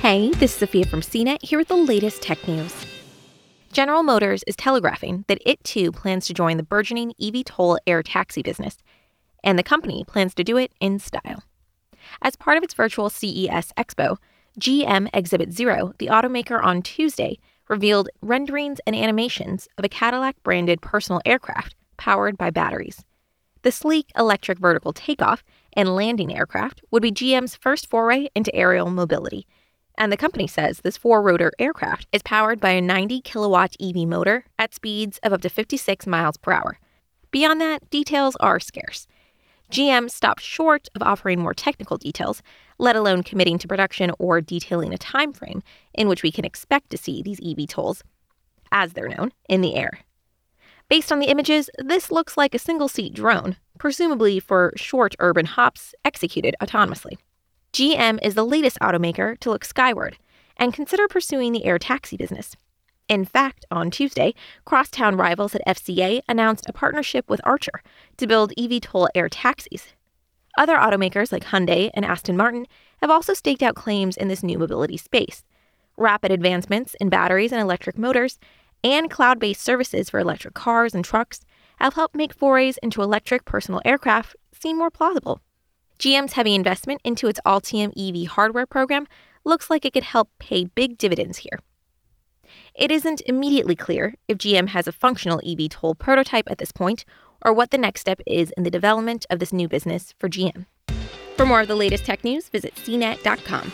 Hey, this is Sophia from CNET here with the latest tech news. General Motors is telegraphing that it too plans to join the burgeoning eVTOL air taxi business, and the company plans to do it in style. As part of its virtual CES Expo, GM Exhibit Zero, the automaker on Tuesday revealed renderings and animations of a Cadillac branded personal aircraft powered by batteries. The sleek electric vertical takeoff and landing aircraft would be GM's first foray into aerial mobility. And the company says this four rotor aircraft is powered by a 90 kilowatt EV motor at speeds of up to 56 miles per hour. Beyond that, details are scarce. GM stopped short of offering more technical details, let alone committing to production or detailing a time frame in which we can expect to see these eVTOLs, as they're known, in the air. Based on the images, this looks like a single seat drone, presumably for short urban hops executed autonomously. GM is the latest automaker to look skyward and consider pursuing the air taxi business. In fact, on Tuesday, crosstown rivals at FCA announced a partnership with Archer to build eVTOL air taxis. Other automakers like Hyundai and Aston Martin have also staked out claims in this new mobility space. Rapid advancements in batteries and electric motors and cloud based services for electric cars and trucks have helped make forays into electric personal aircraft seem more plausible. GM's heavy investment into its Ultium EV hardware program looks like it could help pay big dividends here. It isn't immediately clear if GM has a functional eVTOL prototype at this point or what the next step is in the development of this new business for GM. For more of the latest tech news, visit cnet.com.